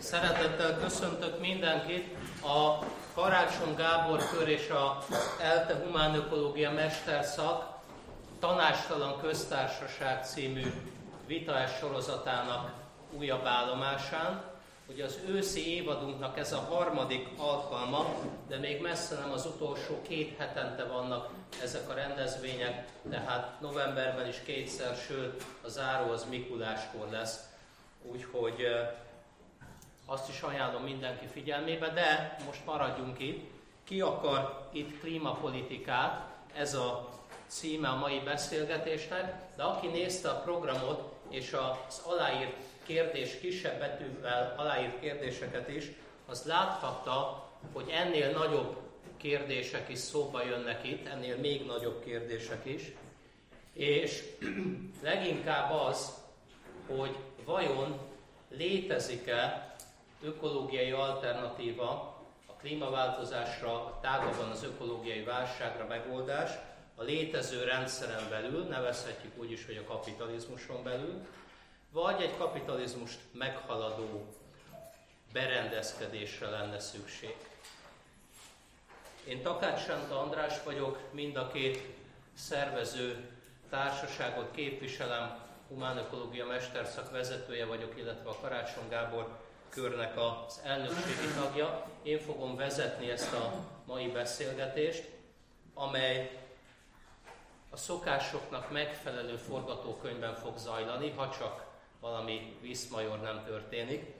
Szeretettel köszöntök mindenkit. A Karácsony Gábor kör és a ELTE Humánökológia Mesterszak Tanástalan Köztársaság című vitás sorozatának újabb állomásán. Ugye az őszi évadunknak ez a harmadik alkalma, de még messze nem az utolsó két hetente vannak ezek a rendezvények, tehát novemberben is kétszer, sőt a záró az Mikuláskor lesz. Úgyhogy azt is ajánlom mindenki figyelmébe, de most maradjunk itt. Ki akar itt klímapolitikát? Ez a címe a mai beszélgetésnek, de aki nézte a programot és az aláírt kérdés kisebb betűvel aláírt kérdéseket is, az láthatta, hogy ennél nagyobb kérdések is szóba jönnek itt, ennél még nagyobb kérdések is, és leginkább az, hogy vajon létezik-e ökológiai alternatíva a klímaváltozásra, a tágabban az ökológiai válságra megoldás, a létező rendszeren belül, nevezhetjük úgy is, hogy a kapitalizmuson belül, vagy egy kapitalizmust meghaladó berendezkedésre lenne szükség. Én Takács Sánta András vagyok, mind a két szervező társaságot képviselem, humánökológia mesterszak vezetője vagyok, illetve a Karácsony Gábor körnek az elnökségi tagja. Én fogom vezetni ezt a mai beszélgetést, amely a szokásoknak megfelelő forgatókönyvben fog zajlani, ha csak valami viszmajor nem történik.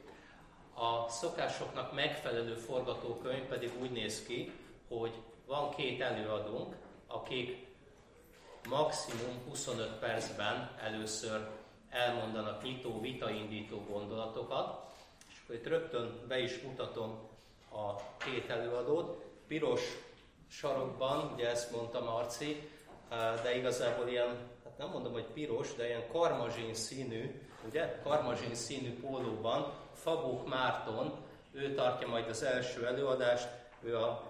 A szokásoknak megfelelő forgatókönyv pedig úgy néz ki, hogy van két előadónk, akik maximum 25 percben először elmondanak nyitó, vitaindító gondolatokat, itt rögtön be is mutatom a két előadót. Piros sarokban, ugye ezt mondta Marci, de igazából ilyen, hát nem mondom, hogy piros, de ilyen karmazsin színű, ugye, karmazsin színű pólóban, Fabók Márton, ő tartja majd az első előadást, ő a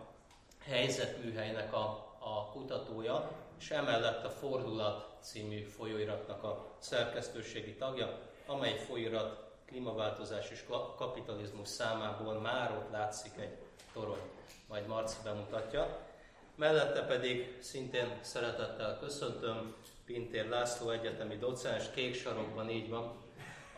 helyzetműhelynek a, a kutatója, és emellett a Fordulat című folyóiratnak a szerkesztőségi tagja, amely folyóirat klímaváltozás és kapitalizmus számából már ott látszik egy torony. Majd Marci bemutatja. Mellette pedig szintén szeretettel köszöntöm Pintér László egyetemi docens, kék sarokban így van,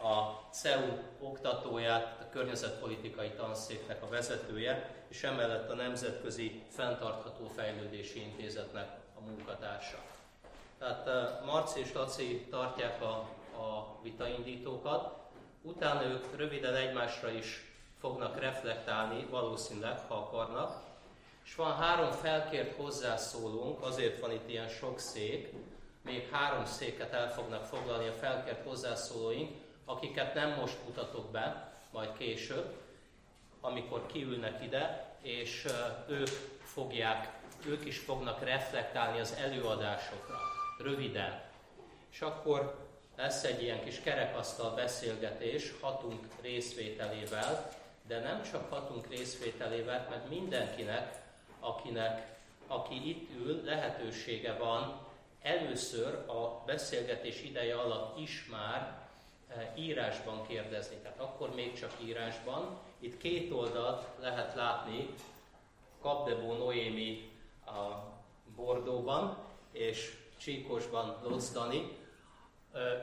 a CEU oktatóját, a környezetpolitikai tanszéknek a vezetője, és emellett a Nemzetközi Fentartható Fejlődési Intézetnek a munkatársa. Tehát eh, Marci és Laci tartják a, a vitaindítókat, utána ők röviden egymásra is fognak reflektálni, valószínűleg, ha akarnak, és van három felkért hozzászólónk, azért van itt ilyen sok szék, még három széket el fognak foglalni a felkért hozzászólóink, akiket nem most mutatok be, majd később, amikor kiülnek ide, és ők fogják, ők is fognak reflektálni az előadásokra, röviden. És akkor lesz egy ilyen kis kerekasztal beszélgetés hatunk részvételével, de nem csak hatunk részvételével, mert mindenkinek akinek, aki itt ül, lehetősége van először a beszélgetés ideje alatt is már eh, írásban kérdezni. Tehát akkor még csak írásban. Itt két oldalt lehet látni, Kapdebó Noémi a Bordóban, és Csíkosban. Eh,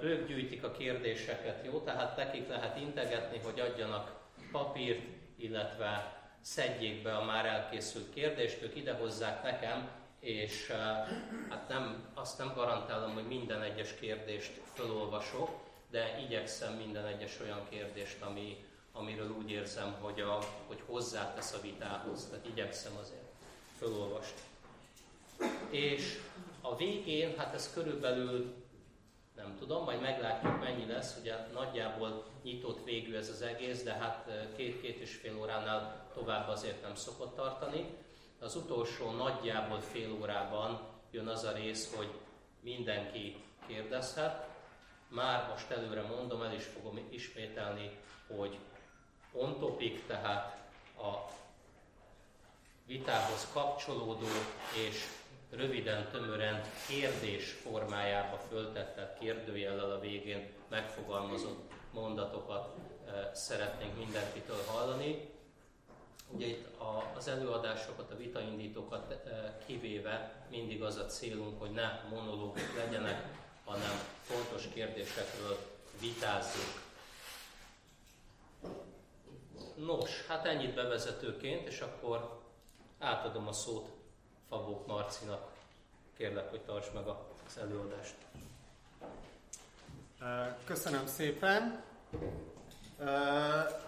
ők gyűjtik a kérdéseket, jó? Tehát nekik lehet integetni, hogy adjanak papírt, illetve szedjék be a már elkészült kérdést, ők idehozzák nekem, és hát nem, azt nem garantálom, hogy minden egyes kérdést felolvasok, de igyekszem minden egyes olyan kérdést, ami, amiről úgy érzem, hogy, a, hogy hozzátesz a vitához, tehát igyekszem azért felolvasni. És a végén, hát ez körülbelül nem tudom, majd meglátjuk mennyi lesz, ugye nagyjából nyitott végű ez az egész, de hát két-két és fél óránál tovább azért nem szokott tartani. Az utolsó nagyjából fél órában jön az a rész, hogy mindenki kérdezhet. Már most előre mondom, el is fogom ismételni, hogy on topic, tehát a vitához kapcsolódó és röviden, tömören kérdés formájába föltett, tehát kérdőjellel a végén megfogalmazott mondatokat szeretnénk mindenkitől hallani. Ugye itt az előadásokat, a vitaindítókat kivéve mindig az a célunk, hogy ne monológok legyenek, hanem fontos kérdésekről vitázzunk. Nos, hát ennyit bevezetőként, és akkor átadom a szót Fabók Marcinak. Kérlek, hogy tarts meg az előadást. Köszönöm szépen.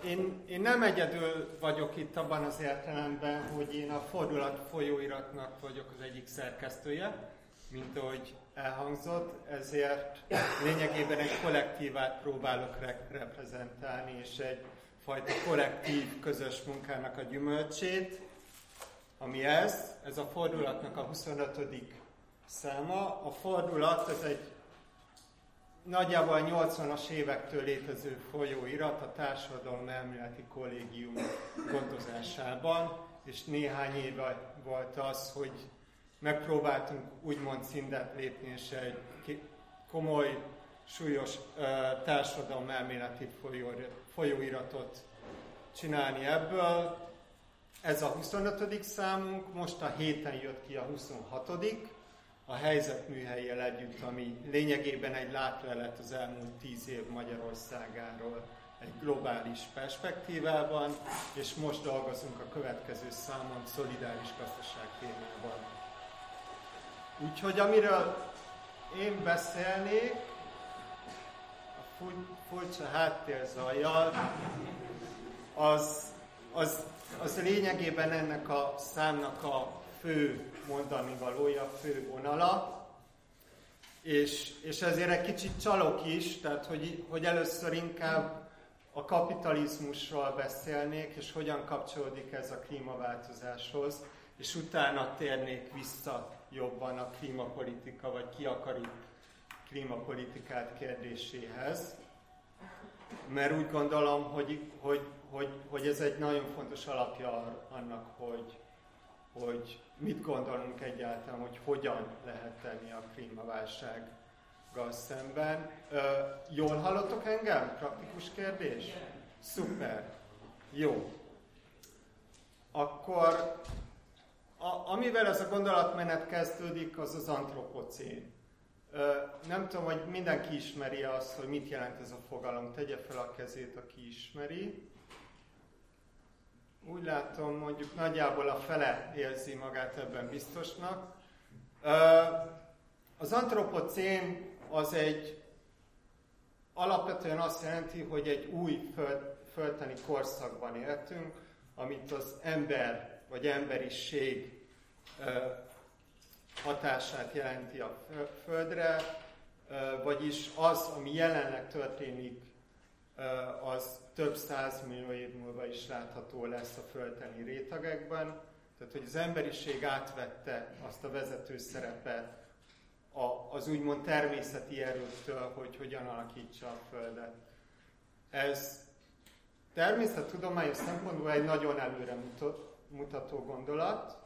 Én, én nem egyedül vagyok itt abban az értelemben, hogy én a Fordulat folyóiratnak vagyok az egyik szerkesztője, mint ahogy elhangzott, ezért lényegében egy kollektívát próbálok re- reprezentálni, és egy fajta kollektív, közös munkának a gyümölcsét, ami ez, ez a fordulatnak a 25. száma. A fordulat, ez egy nagyjából a 80-as évektől létező folyóirat a Társadalom Elméleti Kollégium gondozásában, és néhány éve volt az, hogy megpróbáltunk úgymond szintet lépni, és egy komoly, súlyos társadalom elméleti folyóiratot csinálni ebből. Ez a 25. számunk, most a héten jött ki a 26 a helyzetműhelyjel együtt, ami lényegében egy látlelet az elmúlt tíz év Magyarországáról egy globális perspektívában, és most dolgozunk a következő számon szolidáris gazdaság témában. Úgyhogy amiről én beszélnék, a furcsa háttérzajjal, az, az, az lényegében ennek a számnak a fő mondani valója, fő vonala, és, és ezért egy kicsit csalok is, tehát hogy, hogy először inkább a kapitalizmusról beszélnék, és hogyan kapcsolódik ez a klímaváltozáshoz, és utána térnék vissza jobban a klímapolitika, vagy ki akar klímapolitikát kérdéséhez. Mert úgy gondolom, hogy, hogy, hogy, hogy ez egy nagyon fontos alapja annak, hogy, hogy mit gondolunk egyáltalán, hogy hogyan lehet tenni a klímaválsággal szemben. Ö, jól hallottok engem? Praktikus kérdés? Szuper. Jó. Akkor a, amivel ez a gondolatmenet kezdődik, az az antropocén. Nem tudom, hogy mindenki ismeri azt, hogy mit jelent ez a fogalom. Tegye fel a kezét, aki ismeri. Úgy látom, mondjuk nagyjából a fele érzi magát ebben biztosnak. Az antropocén az egy alapvetően azt jelenti, hogy egy új föld, földtani korszakban éltünk, amit az ember vagy emberiség hatását jelenti a Földre, vagyis az, ami jelenleg történik, az több százmillió év múlva is látható lesz a földteni rétegekben. Tehát, hogy az emberiség átvette azt a vezető szerepet az úgymond természeti erőtől, hogy hogyan alakítsa a Földet. Ez természettudományos szempontból egy nagyon előre mutató gondolat,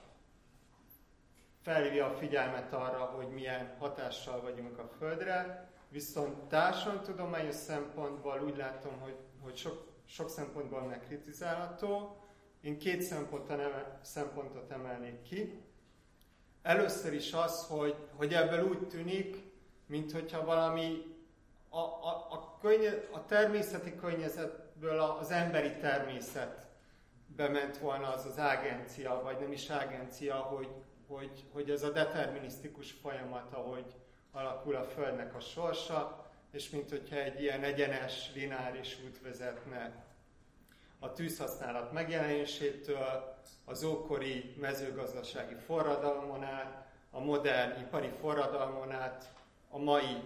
felhívja a figyelmet arra, hogy milyen hatással vagyunk a Földre, viszont társadalomtudományos szempontból úgy látom, hogy hogy sok, sok szempontból megkritizálható. Én két szempontot, emel, szempontot emelnék ki. Először is az, hogy, hogy ebből úgy tűnik, mintha valami a, a, a, könnye, a természeti környezetből az emberi természet bement volna az az agencia, vagy nem is agencia, hogy, hogy, hogy ez a determinisztikus folyamat, ahogy alakul a Földnek a sorsa, és mint hogyha egy ilyen egyenes, lineáris út vezetne a tűzhasználat megjelenésétől, az ókori mezőgazdasági forradalmon át, a modern ipari forradalmon át, a mai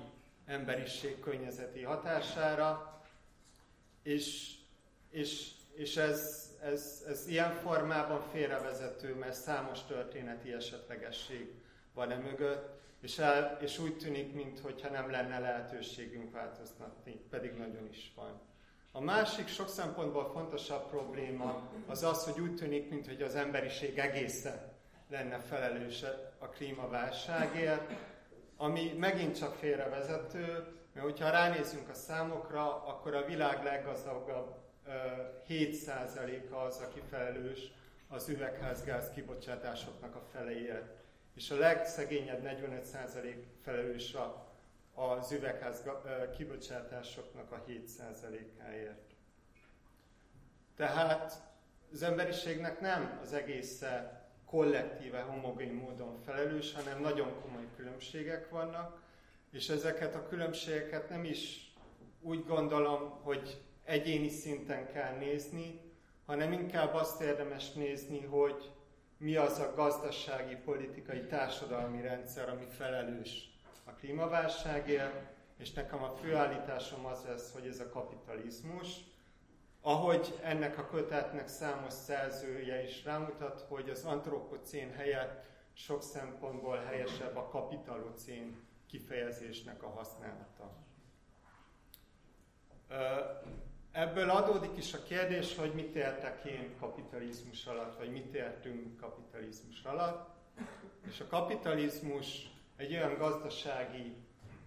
emberiség környezeti hatására, és, és, és ez, ez, ez ilyen formában félrevezető, mert számos történeti esetlegesség van e mögött, és, el, és úgy tűnik, mintha nem lenne lehetőségünk változtatni, pedig nagyon is van. A másik sok szempontból fontosabb probléma az az, hogy úgy tűnik, mintha az emberiség egészen lenne felelős a klímaválságért, ami megint csak félrevezető, mert hogyha ránézünk a számokra, akkor a világ leggazdagabb 7%-a az, aki felelős az üvegházgáz kibocsátásoknak a feléért. És a legszegényebb 45% felelős az üvegház kibocsátásoknak a 7%-áért. Tehát az emberiségnek nem az egésze kollektíve, homogén módon felelős, hanem nagyon komoly különbségek vannak, és ezeket a különbségeket nem is úgy gondolom, hogy egyéni szinten kell nézni, hanem inkább azt érdemes nézni, hogy mi az a gazdasági, politikai, társadalmi rendszer, ami felelős a klímaválságért, és nekem a főállításom az lesz, hogy ez a kapitalizmus, ahogy ennek a kötetnek számos szerzője is rámutat, hogy az antropocén helyett sok szempontból helyesebb a kapitalocén kifejezésnek a használata. Ebből adódik is a kérdés, hogy mit értek én kapitalizmus alatt, vagy mit értünk kapitalizmus alatt. És a kapitalizmus egy olyan gazdasági,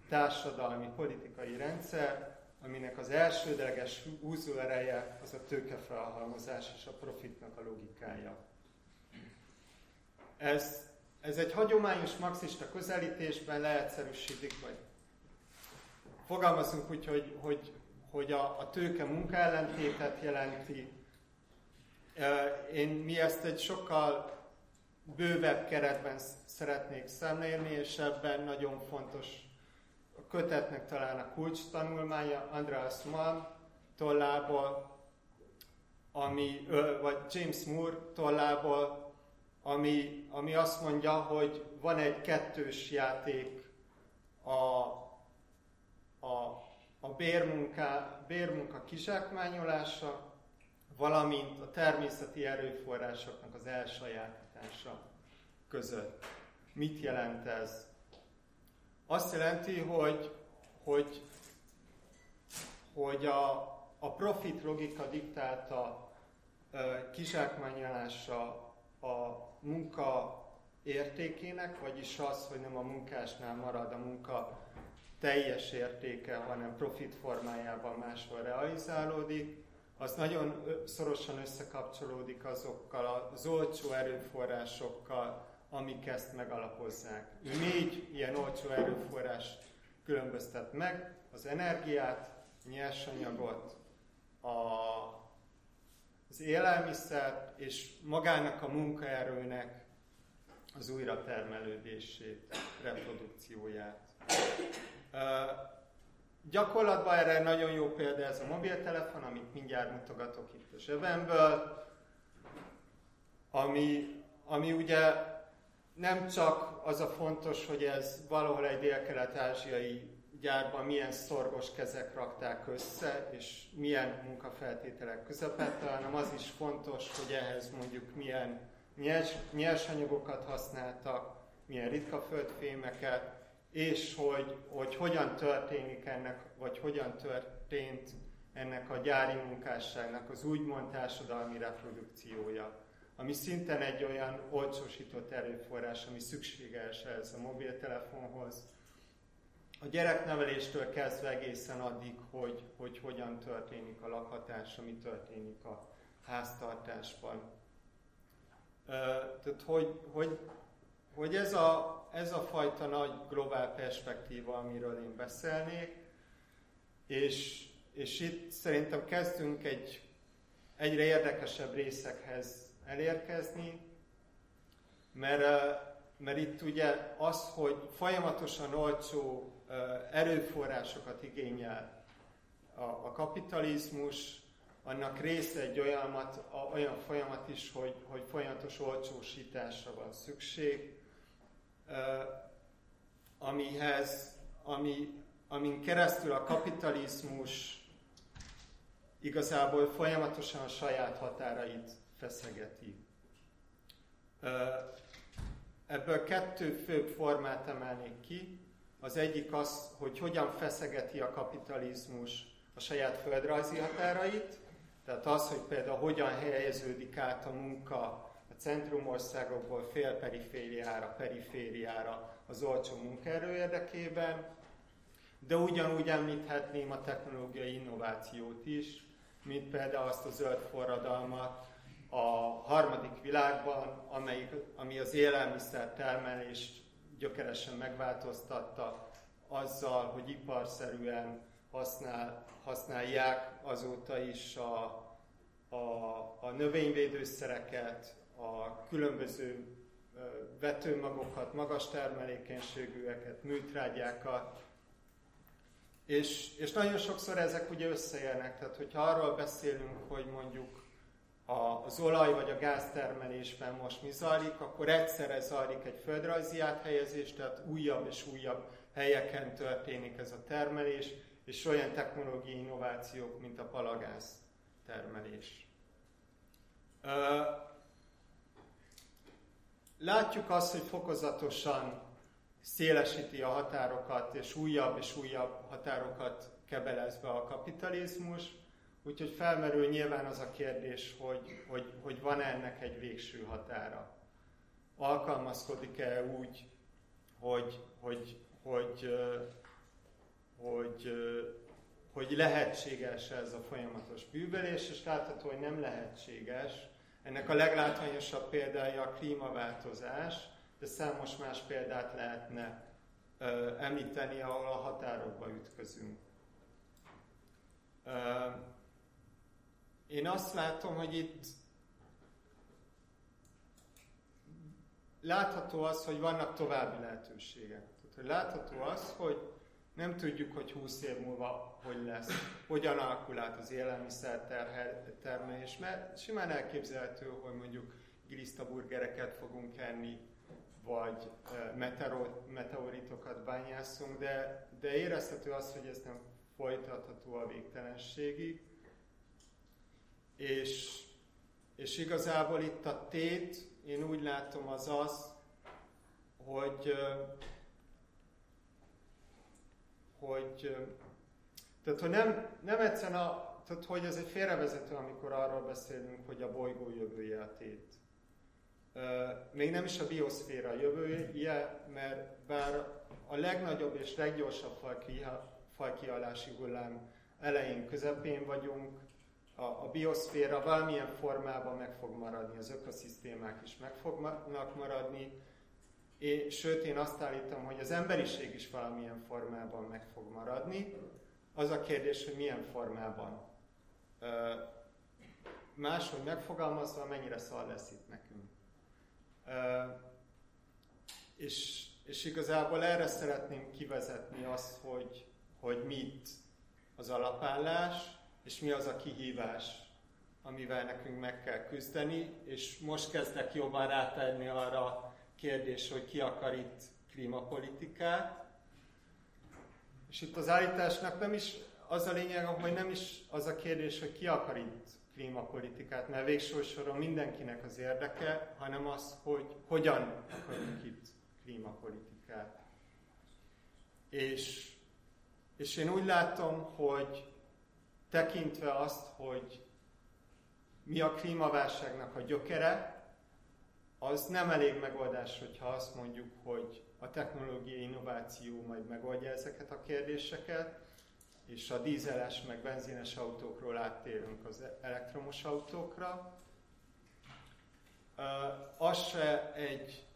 társadalmi, politikai rendszer, aminek az elsődleges húzóereje az a tőkefelhalmozás és a profitnak a logikája. Ez, ez egy hagyományos marxista közelítésben leegyszerűsítik, vagy fogalmazunk úgy, hogy, hogy, hogy a, a tőke munkaellentétet jelenti. Én mi ezt egy sokkal bővebb keretben szeretnék szemlélni, és ebben nagyon fontos a kötetnek talán a kulcs tanulmánya Andreas Mann tollából, ami, vagy James Moore tollából, ami, ami azt mondja, hogy van egy kettős játék a, a, a bérmunka, bérmunka kizsákmányolása, valamint a természeti erőforrásoknak az elsajátítása között. Mit jelent ez? Azt jelenti, hogy, hogy, hogy a, a profit logika diktálta kizsákmányolása a munka értékének, vagyis az, hogy nem a munkásnál marad a munka teljes értéke, hanem profit formájában máshol realizálódik, az nagyon szorosan összekapcsolódik azokkal az olcsó erőforrásokkal, amik ezt megalapozzák. Négy ilyen olcsó erőforrás különböztet meg, az energiát, nyersanyagot, a, az élelmiszert és magának a munkaerőnek az újratermelődését, reprodukcióját. Gyakorlatban erre nagyon jó példa ez a mobiltelefon, amit mindjárt mutogatok itt a zsebemből, ami, ami ugye nem csak az a fontos, hogy ez valahol egy dél-kelet-ázsiai gyárban milyen szorgos kezek rakták össze, és milyen munkafeltételek közepette, hanem az is fontos, hogy ehhez mondjuk milyen nyers, nyersanyagokat használtak, milyen ritka földfémeket, és hogy, hogy hogyan történik ennek, vagy hogyan történt ennek a gyári munkásságnak az úgymond társadalmi reprodukciója ami szinten egy olyan olcsósított erőforrás, ami szükséges ez a mobiltelefonhoz. A gyerekneveléstől kezdve egészen addig, hogy, hogy hogyan történik a lakhatás, ami történik a háztartásban. Tehát, hogy, hogy, hogy ez, a, ez a fajta nagy globál perspektíva, amiről én beszélnék, és, és itt szerintem kezdünk egy egyre érdekesebb részekhez elérkezni, mert, mert itt ugye az, hogy folyamatosan olcsó erőforrásokat igényel a, a kapitalizmus, annak része egy olyamat, olyan folyamat is, hogy, hogy folyamatos olcsósításra van szükség, amihez, ami, amin keresztül a kapitalizmus igazából folyamatosan a saját határait feszegeti. Ebből kettő főbb formát emelnék ki. Az egyik az, hogy hogyan feszegeti a kapitalizmus a saját földrajzi határait, tehát az, hogy például hogyan helyeződik át a munka centrumországokból félperifériára, perifériára az olcsó munkaerő érdekében, de ugyanúgy említhetném a technológiai innovációt is, mint például azt a zöld forradalmat a harmadik világban, amelyik, ami az élelmiszer termelést gyökeresen megváltoztatta azzal, hogy iparszerűen használ, használják azóta is a, a, a növényvédőszereket, a különböző vetőmagokat, magas termelékenységűeket, műtrágyákat, és, és nagyon sokszor ezek ugye összeérnek, tehát hogyha arról beszélünk, hogy mondjuk az olaj vagy a gáztermelésben most mi zajlik, akkor egyszerre zajlik egy földrajzi áthelyezés, tehát újabb és újabb helyeken történik ez a termelés, és olyan technológiai innovációk, mint a palagáz termelés. Látjuk azt, hogy fokozatosan szélesíti a határokat, és újabb és újabb határokat kebelez be a kapitalizmus, úgyhogy felmerül nyilván az a kérdés, hogy, hogy, hogy van-e ennek egy végső határa. Alkalmazkodik-e úgy, hogy, hogy, hogy, hogy, hogy lehetséges ez a folyamatos bűvölés, és látható, hogy nem lehetséges. Ennek a leglátványosabb példája a klímaváltozás, de számos más példát lehetne ö, említeni, ahol a határokba ütközünk. Ö, én azt látom, hogy itt látható az, hogy vannak további lehetőségek. Tehát, hogy látható az, hogy nem tudjuk, hogy 20 év múlva hogy lesz, hogyan alakul át az élelmiszer termelés, mert simán elképzelhető, hogy mondjuk gilisztaburgereket fogunk enni, vagy meteoritokat bányászunk, de, de érezhető az, hogy ez nem folytatható a végtelenségig. És, és igazából itt a tét, én úgy látom az az, hogy, hogy, tehát, hogy nem, nem egyszerűen a, tehát, hogy ez egy félrevezető, amikor arról beszélünk, hogy a bolygó jövője a tét még nem is a bioszféra jövője, mert bár a legnagyobb és leggyorsabb fajkialási hullám elején, közepén vagyunk, a, a bioszféra valamilyen formában meg fog maradni, az ökoszisztémák is meg fognak maradni, és, sőt, én azt állítom, hogy az emberiség is valamilyen formában meg fog maradni. Az a kérdés, hogy milyen formában. Máshogy megfogalmazva, mennyire szal lesz itt nekünk. És, és igazából erre szeretném kivezetni azt, hogy, hogy mit az alapállás, és mi az a kihívás, amivel nekünk meg kell küzdeni, és most kezdek jobban rátenni arra a kérdés, hogy ki akar itt klímapolitikát. És itt az állításnak nem is az a lényeg, hogy nem is az a kérdés, hogy ki akar itt klímapolitikát, mert végső soron mindenkinek az érdeke, hanem az, hogy hogyan akarunk itt klímapolitikát. És, és én úgy látom, hogy tekintve azt, hogy mi a klímaválságnak a gyökere, az nem elég megoldás, hogyha azt mondjuk, hogy a technológiai innováció majd megoldja ezeket a kérdéseket, és a dízeles meg benzines autókról áttérünk az elektromos autókra. Az se egy,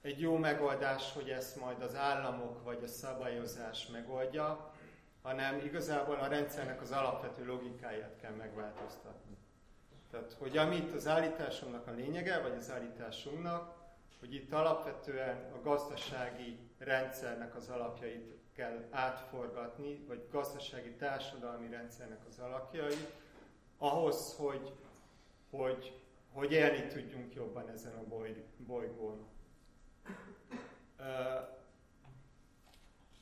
egy jó megoldás, hogy ezt majd az államok vagy a szabályozás megoldja, hanem igazából a rendszernek az alapvető logikáját kell megváltoztatni. Tehát, hogy amit az állításunknak a lényege, vagy az állításunknak, hogy itt alapvetően a gazdasági rendszernek az alapjait kell átforgatni, vagy gazdasági társadalmi rendszernek az alakjai, ahhoz, hogy, hogy, hogy élni tudjunk jobban ezen a boly, bolygón.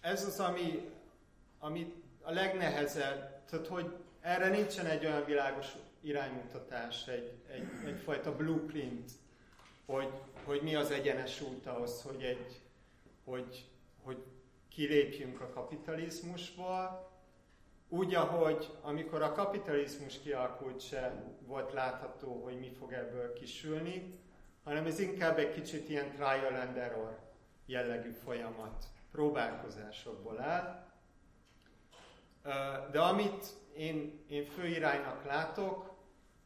Ez az, ami, ami a legnehezebb, tehát hogy erre nincsen egy olyan világos iránymutatás, egy, egy, egyfajta blueprint, hogy, hogy mi az egyenes út ahhoz, hogy, egy, hogy, hogy kilépjünk a kapitalizmusból, úgy, ahogy amikor a kapitalizmus kialakult se volt látható, hogy mi fog ebből kisülni, hanem ez inkább egy kicsit ilyen trial and error jellegű folyamat, próbálkozásokból áll, De amit én, én fő iránynak látok,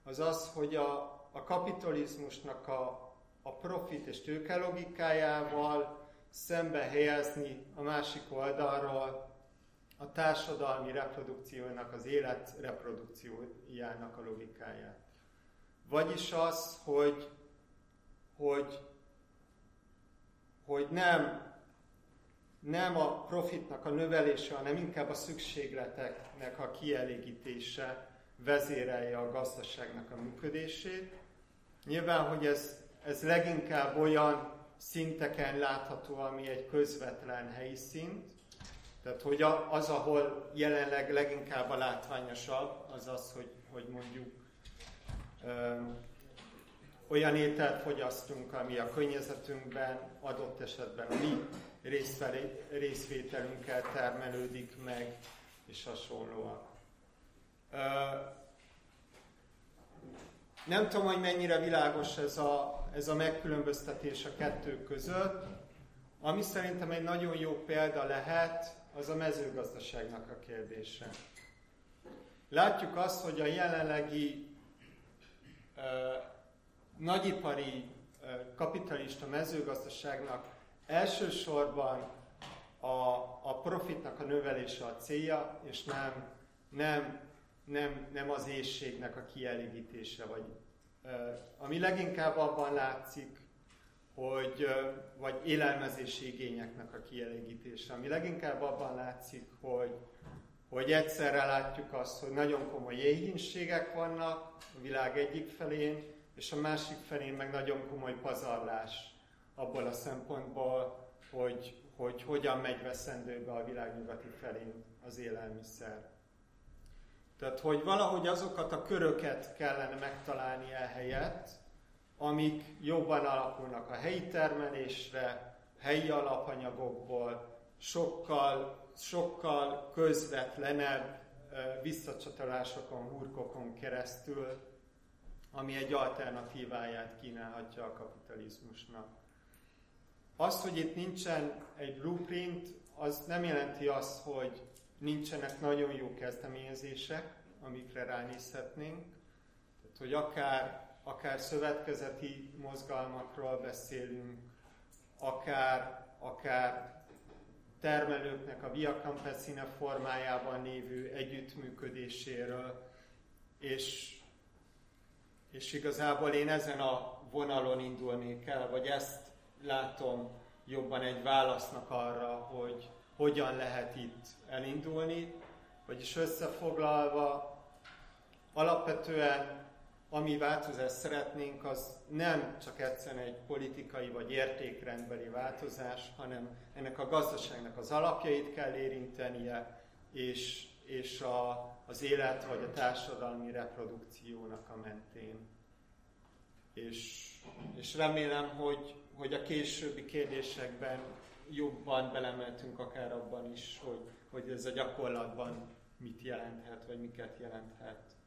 az az, hogy a, a kapitalizmusnak a, a profit és tőke logikájával szembe helyezni a másik oldalról a társadalmi reprodukciónak, az élet reprodukciójának a logikáját. Vagyis az, hogy, hogy, hogy nem, nem a profitnak a növelése, hanem inkább a szükségleteknek a kielégítése vezérelje a gazdaságnak a működését. Nyilván, hogy ez, ez leginkább olyan szinteken látható, ami egy közvetlen helyi szint, tehát, hogy az, ahol jelenleg leginkább a látványosabb, az az, hogy, hogy mondjuk ö, olyan ételt fogyasztunk, ami a környezetünkben adott esetben a mi részvételünkkel termelődik meg, és hasonlóak. Ö, nem tudom, hogy mennyire világos ez a, ez a megkülönböztetés a kettő között. Ami szerintem egy nagyon jó példa lehet, az a mezőgazdaságnak a kérdése. Látjuk azt, hogy a jelenlegi uh, nagyipari uh, kapitalista mezőgazdaságnak elsősorban a, a profitnak a növelése a célja, és nem, nem, nem, nem az éjségnek a kielégítése. Vagy, ami leginkább abban látszik, hogy, vagy élelmezési igényeknek a kielégítése, ami leginkább abban látszik, hogy, hogy egyszerre látjuk azt, hogy nagyon komoly éhínségek vannak a világ egyik felén, és a másik felén meg nagyon komoly pazarlás abból a szempontból, hogy, hogy hogyan megy veszendőbe a világ nyugati felén az élelmiszer. Tehát, hogy valahogy azokat a köröket kellene megtalálni ehelyett, amik jobban alakulnak a helyi termelésre, helyi alapanyagokból, sokkal, sokkal közvetlenebb visszacsatolásokon, hurkokon keresztül, ami egy alternatíváját kínálhatja a kapitalizmusnak. Az, hogy itt nincsen egy blueprint, az nem jelenti azt, hogy nincsenek nagyon jó kezdeményezések, amikre ránézhetnénk. Tehát, hogy akár akár szövetkezeti mozgalmakról beszélünk, akár, akár termelőknek a Via Campesina formájában lévő együttműködéséről, és, és igazából én ezen a vonalon indulnék el, vagy ezt látom jobban egy válasznak arra, hogy hogyan lehet itt elindulni, vagyis összefoglalva, alapvetően ami változást szeretnénk, az nem csak egyszerűen egy politikai vagy értékrendbeli változás, hanem ennek a gazdaságnak az alapjait kell érintenie, és, és a, az élet vagy a társadalmi reprodukciónak a mentén. És, és remélem, hogy, hogy a későbbi kérdésekben jobban belemeltünk akár abban is, hogy, hogy ez a gyakorlatban mit jelenthet, vagy miket jelenthet.